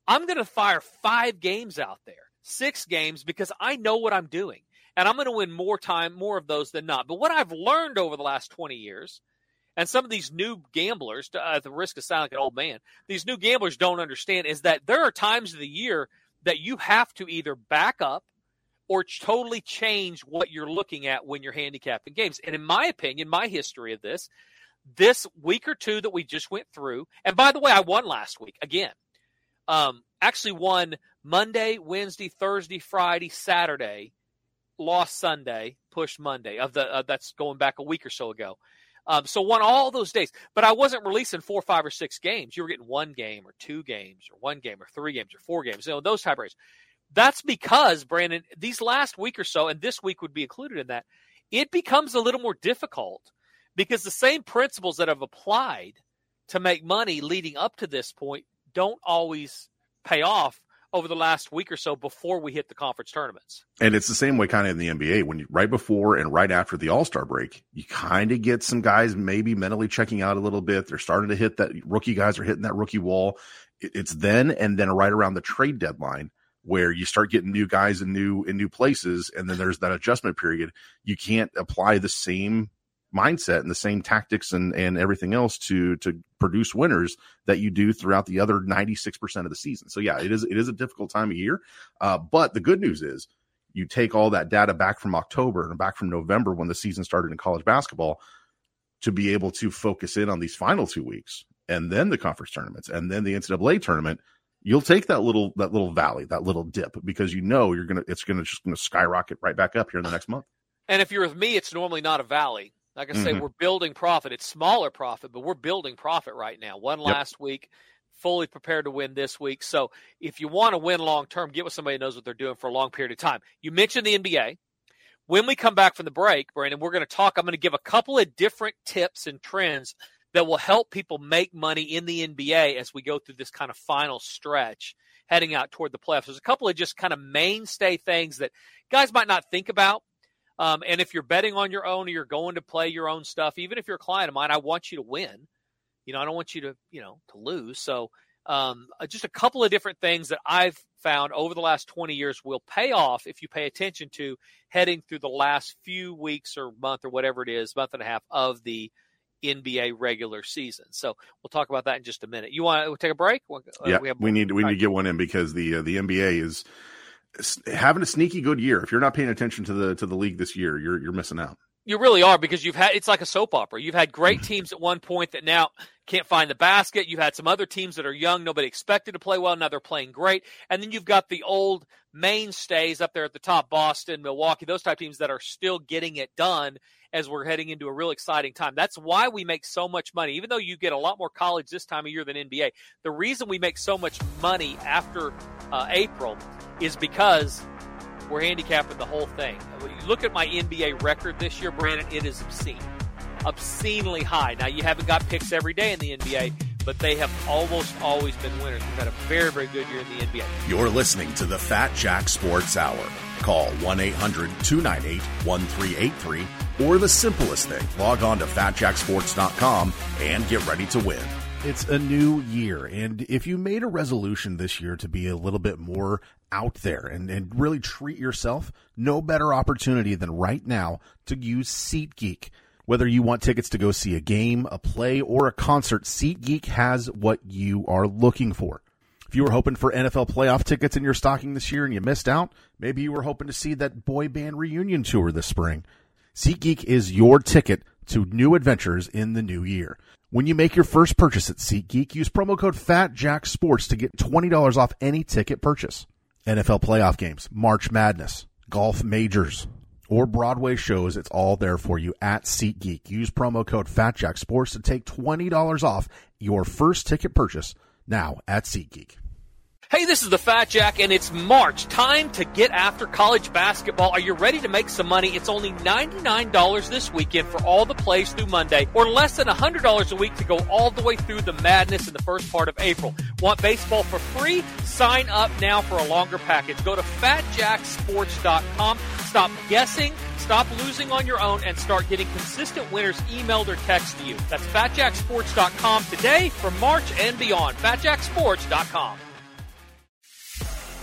I'm going to fire five games out there, six games, because I know what I'm doing and I'm going to win more time, more of those than not. But what I've learned over the last 20 years, and some of these new gamblers, uh, at the risk of sounding like an old man, these new gamblers don't understand is that there are times of the year that you have to either back up or totally change what you're looking at when you're handicapping games. And in my opinion, my history of this, this week or two that we just went through, and by the way, I won last week again. Um, actually won Monday, Wednesday, Thursday, Friday, Saturday lost Sunday, pushed Monday. Of the uh, that's going back a week or so ago. Um, so won all those days, but I wasn't releasing four, five, or six games. You were getting one game, or two games, or one game, or three games, or four games. You know those type rates. That's because Brandon, these last week or so, and this week would be included in that, it becomes a little more difficult because the same principles that have applied to make money leading up to this point don't always pay off over the last week or so before we hit the conference tournaments. And it's the same way kind of in the NBA when you right before and right after the All Star break, you kind of get some guys maybe mentally checking out a little bit. They're starting to hit that rookie guys are hitting that rookie wall. It's then and then right around the trade deadline where you start getting new guys in new in new places, and then there's that adjustment period. You can't apply the same mindset and the same tactics and, and everything else to to produce winners that you do throughout the other 96% of the season. So yeah, it is it is a difficult time of year. Uh, but the good news is you take all that data back from October and back from November when the season started in college basketball to be able to focus in on these final two weeks and then the conference tournaments and then the NCAA tournament. You'll take that little that little valley, that little dip, because you know you're gonna it's gonna just gonna skyrocket right back up here in the next month. And if you're with me, it's normally not a valley. Like I say, Mhm. we're building profit. It's smaller profit, but we're building profit right now. One Yep. last week, fully prepared to win this week. So if you want to win long term, get with somebody who knows what they're doing for a long period of time. You mentioned the NBA. When we come back from the break, Brandon, we're going to talk. I'm going to give a couple of different tips and trends that will help people make money in the NBA as we go through this kind of final stretch heading out toward the playoffs. There's a couple of just kind of mainstay things that guys might not think about. Um, and if you're betting on your own or you're going to play your own stuff, even if you're a client of mine, I want you to win. You know, I don't want you to, you know, to lose. So, um, uh, just a couple of different things that I've found over the last 20 years will pay off if you pay attention to heading through the last few weeks or month or whatever it is, month and a half of the NBA regular season. So we'll talk about that in just a minute. You want to take a break? Uh, yeah, we have we need we need to get one in because the uh, the NBA is having a sneaky good year. If you're not paying attention to the to the league this year, you're you're missing out. You really are because you've had it's like a soap opera. You've had great teams at one point that now can't find the basket. You've had some other teams that are young, nobody expected to play well, now they're playing great. And then you've got the old mainstays up there at the top, Boston, Milwaukee, those type teams that are still getting it done as we're heading into a real exciting time. That's why we make so much money. Even though you get a lot more college this time of year than NBA, the reason we make so much money after uh, April is because we're handicapping the whole thing. When you look at my NBA record this year, Brandon, it is obscene. Obscenely high. Now, you haven't got picks every day in the NBA, but they have almost always been winners. We've had a very, very good year in the NBA. You're listening to the Fat Jack Sports Hour. Call 1 800 298 1383 or the simplest thing, log on to fatjacksports.com and get ready to win. It's a new year, and if you made a resolution this year to be a little bit more out there and, and really treat yourself, no better opportunity than right now to use SeatGeek. Whether you want tickets to go see a game, a play, or a concert, SeatGeek has what you are looking for. If you were hoping for NFL playoff tickets in your stocking this year and you missed out, maybe you were hoping to see that boy band reunion tour this spring. SeatGeek is your ticket to new adventures in the new year. When you make your first purchase at SeatGeek, use promo code FATJackSports to get $20 off any ticket purchase. NFL playoff games, March Madness, golf majors, or Broadway shows, it's all there for you at SeatGeek. Use promo code FATJackSports to take $20 off your first ticket purchase now at SeatGeek. Hey, this is the Fat Jack, and it's March. Time to get after college basketball. Are you ready to make some money? It's only $99 this weekend for all the plays through Monday, or less than $100 a week to go all the way through the madness in the first part of April. Want baseball for free? Sign up now for a longer package. Go to fatjacksports.com. Stop guessing. Stop losing on your own and start getting consistent winners emailed or texted to you. That's fatjacksports.com today for March and beyond. Fatjacksports.com.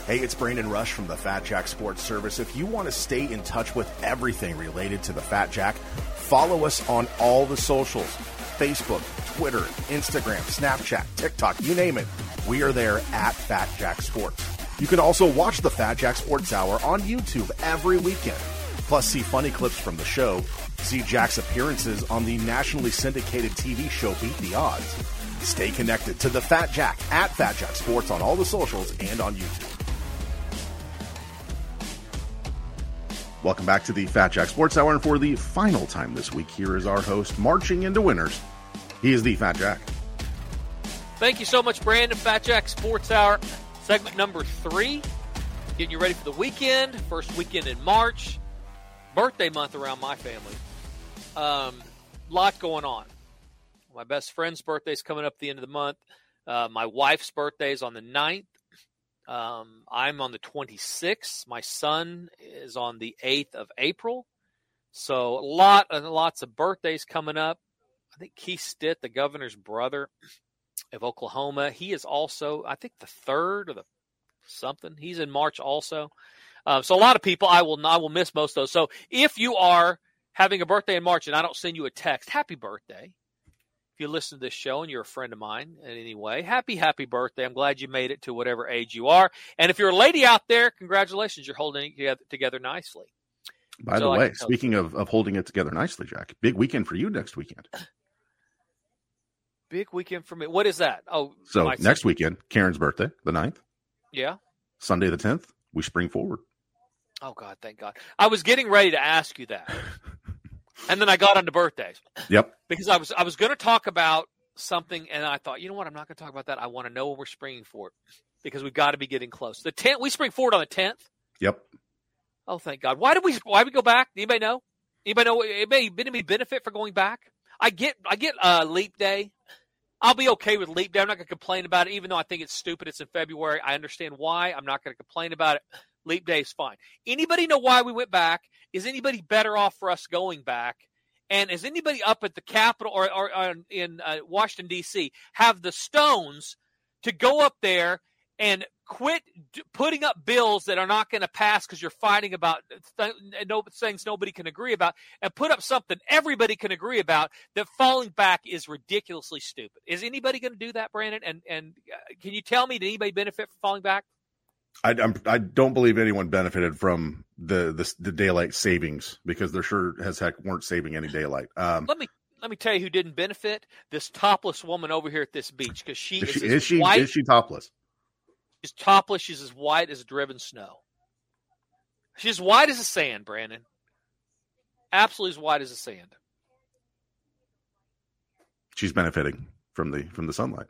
Hey, it's Brandon Rush from the Fat Jack Sports Service. If you want to stay in touch with everything related to the Fat Jack, follow us on all the socials Facebook, Twitter, Instagram, Snapchat, TikTok, you name it. We are there at Fat Jack Sports. You can also watch the Fat Jack Sports Hour on YouTube every weekend. Plus, see funny clips from the show, see Jack's appearances on the nationally syndicated TV show Beat the Odds. Stay connected to the Fat Jack at Fat Jack Sports on all the socials and on YouTube. Welcome back to the Fat Jack Sports Hour, and for the final time this week, here is our host marching into winners. He is the Fat Jack. Thank you so much, Brandon. Fat Jack Sports Hour, segment number three. Getting you ready for the weekend, first weekend in March. birthday month around my family. Um, lot going on. My best friend's birthday's coming up at the end of the month. Uh, my wife's birthday is on the 9th. Um, I'm on the 26th. My son is on the 8th of April. So a lot and lots of birthdays coming up. I think Keith Stitt, the governor's brother of Oklahoma, he is also, I think, the third or the something. He's in March also. Um, so a lot of people, I will I will miss most of those. So if you are having a birthday in March and I don't send you a text, happy birthday. If you listen to this show and you're a friend of mine in any way, happy, happy birthday. I'm glad you made it to whatever age you are. And if you're a lady out there, congratulations. You're holding it together, together nicely. By so the way, speaking of, of holding it together nicely, Jack, big weekend for you next weekend. Big weekend for me. What is that? Oh, so next weekend, Karen's birthday, the 9th. Yeah. Sunday the 10th, we spring forward. Oh God, thank God. I was getting ready to ask you that. and then I got on to birthdays. Yep. Because I was I was going to talk about something and I thought, you know what, I'm not going to talk about that. I want to know when we're springing forward because we've got to be getting close. The 10th, we spring forward on the 10th. Yep. Oh, thank God. Why did we why did we go back? Anybody know? Anybody know anybody been any benefit for going back? I get I get uh leap day. I'll be okay with leap day. I'm not going to complain about it, even though I think it's stupid. It's in February. I understand why. I'm not going to complain about it. Leap day is fine. Anybody know why we went back? Is anybody better off for us going back? And is anybody up at the Capitol or, or, or in uh, Washington D.C. have the stones to go up there and quit d- putting up bills that are not going to pass because you're fighting about th- no, things nobody can agree about, and put up something everybody can agree about. That falling back is ridiculously stupid. Is anybody going to do that, Brandon? And and uh, can you tell me did anybody benefit from falling back? I, I'm, I don't believe anyone benefited from the, the, the daylight savings because they're sure as heck weren't saving any daylight. Um, let me let me tell you who didn't benefit. This topless woman over here at this beach because she is, is, she, is she white, is she topless? She's topless. She's as white as driven snow. She's as white as the sand, Brandon. Absolutely as white as the sand. She's benefiting from the from the sunlight.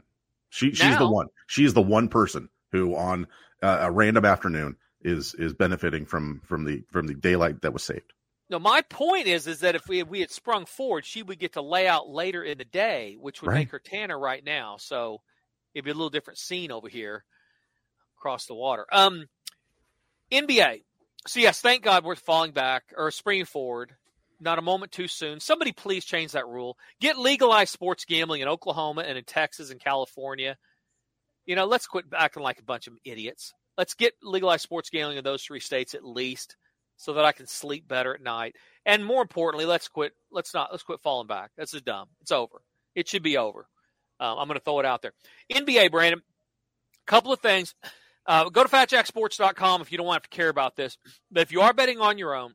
She she's now, the one. She is the one person who on uh, a random afternoon is is benefiting from from the from the daylight that was saved. No, my point is is that if we if we had sprung forward, she would get to lay out later in the day, which would right. make her tanner right now. So it'd be a little different scene over here across the water. Um, NBA. So yes, thank God we're falling back or springing forward. Not a moment too soon. Somebody please change that rule. Get legalized sports gambling in Oklahoma and in Texas and California. You know, let's quit acting like a bunch of idiots. Let's get legalized sports gambling in those three states at least, so that I can sleep better at night. And more importantly, let's quit. Let's not. Let's quit falling back. That's just dumb. It's over. It should be over. Um, I'm going to throw it out there. NBA, Brandon. Couple of things. Uh, go to fatjacksports.com if you don't want to, to care about this. But if you are betting on your own,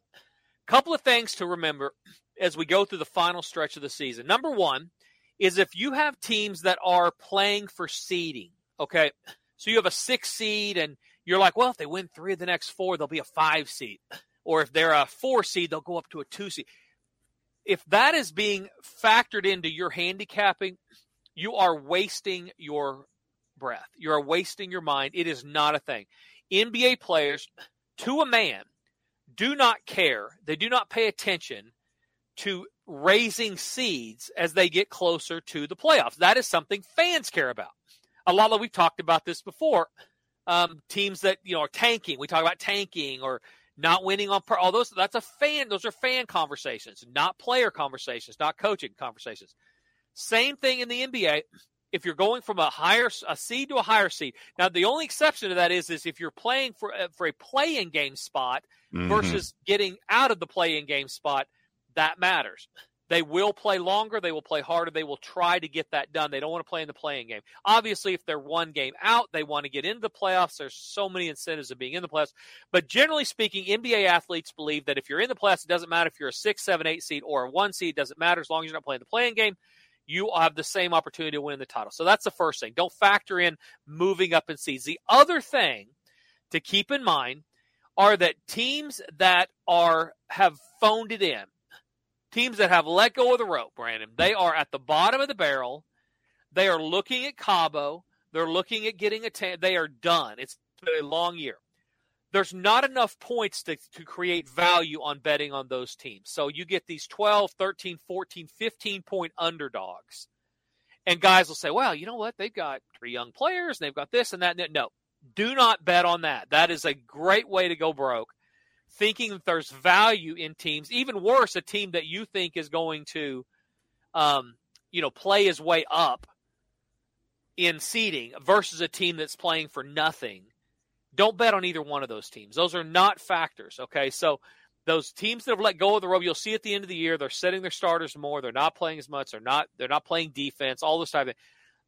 couple of things to remember as we go through the final stretch of the season. Number one is if you have teams that are playing for seeding, okay, so you have a six seed and you're like, well, if they win three of the next four, they'll be a five seed. Or if they're a four seed, they'll go up to a two seed. If that is being factored into your handicapping, you are wasting your breath. You are wasting your mind. It is not a thing. NBA players, to a man, do not care. They do not pay attention to raising seeds as they get closer to the playoffs. That is something fans care about. A lot of we've talked about this before. Um, teams that you know are tanking. We talk about tanking or not winning on per, all those. That's a fan. Those are fan conversations, not player conversations, not coaching conversations. Same thing in the NBA if you're going from a higher a seed to a higher seed. Now, the only exception to that is is if you're playing for uh, for a play-in game spot mm-hmm. versus getting out of the play-in game spot, that matters. They will play longer. They will play harder. They will try to get that done. They don't want to play in the play-in game. Obviously, if they're one game out, they want to get into the playoffs. There's so many incentives of being in the playoffs. But generally speaking, NBA athletes believe that if you're in the playoffs, it doesn't matter if you're a six, seven, eight seed or a one seed. It doesn't matter as long as you're not playing the play-in game you have the same opportunity to win the title. So that's the first thing. Don't factor in moving up in seeds. The other thing to keep in mind are that teams that are have phoned it in, teams that have let go of the rope, Brandon, they are at the bottom of the barrel. They are looking at Cabo. They're looking at getting a. T- they are done. It's been a long year. there's not enough points to, to create value on betting on those teams. So you get these 12, 13, 14, 15 point underdogs. And guys will say, well, you know what? They've got three young players and they've got this and that. And that. No, do not bet on that. That is a great way to go broke. Thinking that there's value in teams, even worse, a team that you think is going to, um, you know, play his way up in seeding versus a team that's playing for nothing. Don't bet on either one of those teams. Those are not factors. Okay. So those teams that have let go of the rope, you'll see at the end of the year, they're setting their starters more. They're not playing as much. They're not, they're not playing defense, all this type of thing.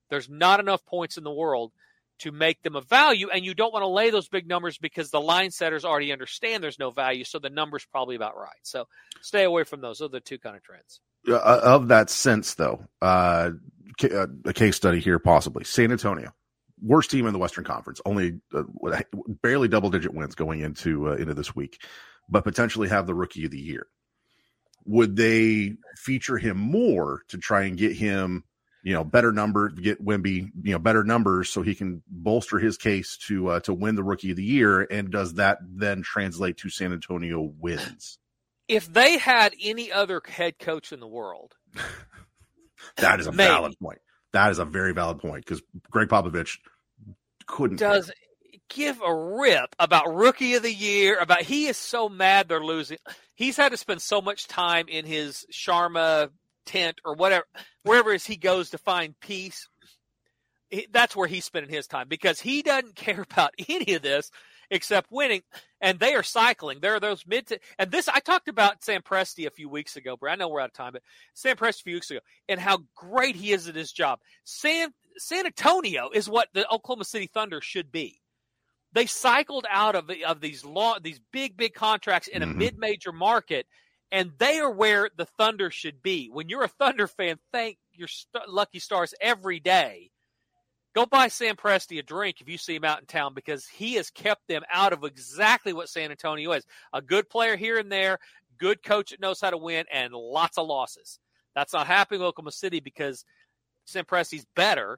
There's not enough points in the world to make them a value. And you don't want to lay those big numbers because the line setters already understand there's no value. So the number's probably about right. So stay away from those. Those are the two kind of trends. Uh, of that sense, though, uh, uh, a case study here, possibly San Antonio, worst team in the Western Conference, only uh, barely double digit wins going into uh, into this week, but potentially have the rookie of the year. Would they feature him more to try and get him, you know, better number, get Wemby you know, better numbers so he can bolster his case to uh, to win the rookie of the year? And does that then translate to San Antonio wins? If they had any other head coach in the world, that is a maybe. valid point. That is a very valid point because Gregg Popovich couldn't does give a rip about rookie of the year. About he is so mad they're losing. He's had to spend so much time in his Sharma tent or whatever, wherever he goes to find peace. That's where he's spending his time because he doesn't care about any of this except winning. And they are cycling. There are those mid to, and this I talked about Sam Presti a few weeks ago, but I know we're out of time, but Sam Presti a few weeks ago and how great he is at his job. San San Antonio is what the Oklahoma City Thunder should be. They cycled out of of these law these big big contracts in a mm-hmm. mid major market, and they are where the Thunder should be. When you're a Thunder fan, thank your st- lucky stars every day Go buy Sam Presti a drink if you see him out in town because he has kept them out of exactly what San Antonio is. A good player here and there, good coach that knows how to win, and lots of losses. That's not happening in Oklahoma City because Sam Presti's better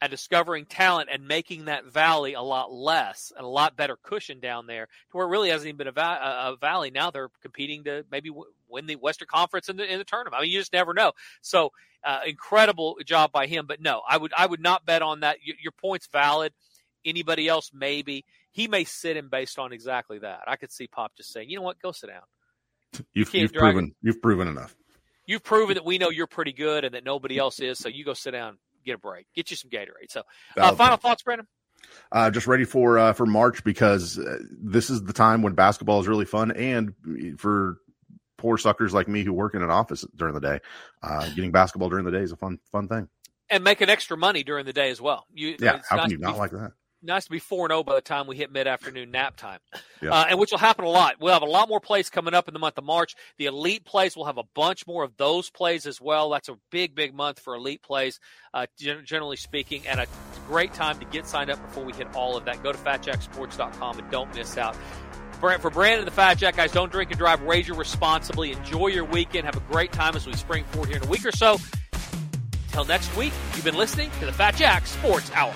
at discovering talent and making that valley a lot less and a lot better cushion down there to where it really hasn't even been a, va- a valley. Now they're competing to maybe w- win the Western Conference in the, in the tournament. I mean, you just never know. So uh, incredible job by him. But no, I would I would not bet on that. Your, your point's valid. Anybody else maybe he may sit him based on exactly that. I could see Pop just saying, you know what, go sit down. You've, you've proven you've proven enough. You've proven that we know you're pretty good and that nobody else is. So you go sit down, get a break, get you some Gatorade. So uh, final thoughts, Brandon. Uh, just ready for uh, for March because uh, this is the time when basketball is really fun, and for poor suckers like me who work in an office during the day. Uh, getting basketball during the day is a fun, fun thing. And making extra money during the day as well. You, yeah, how can you not be, like that? Nice to be four and zero oh by the time we hit mid afternoon nap time, yeah. uh, and which will happen a lot. We'll have a lot more plays coming up in the month of March. The elite plays will have a bunch more of those plays as well. That's a big, big month for elite plays, uh, generally speaking, and a great time to get signed up before we hit all of that. Go to fatjacksports.com and don't miss out. For Brandon the Fat Jack, guys, don't drink and drive. Raise your responsibly. Enjoy your weekend. Have a great time as we spring forward here in a week or so. Until next week, you've been listening to the Fat Jack Sports Hour.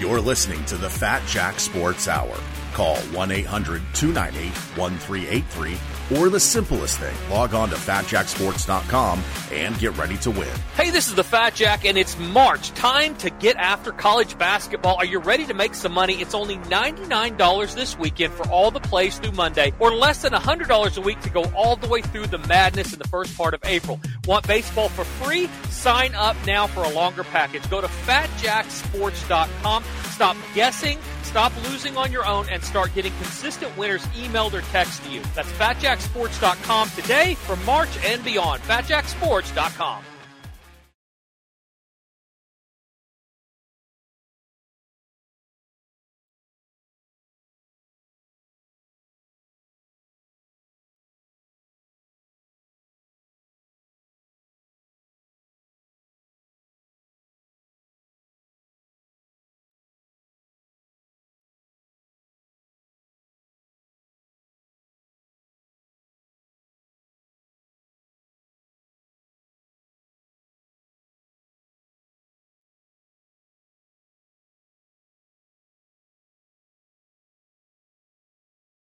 You're listening to the Fat Jack Sports Hour. Call 1 800 298 1383 or the simplest thing, log on to fatjacksports.com and get ready to win. Hey, this is the Fat Jack, and it's March. Time to get after college basketball. Are you ready to make some money? It's only $99 this weekend for all the plays through Monday, or less than $100 a week to go all the way through the madness in the first part of April. Want baseball for free? Sign up now for a longer package. Go to fatjacksports.com. Stop guessing Stop losing on your own and start getting consistent winners emailed or texted to you. That's fatjacksports.com today for March and beyond. fatjacksports.com.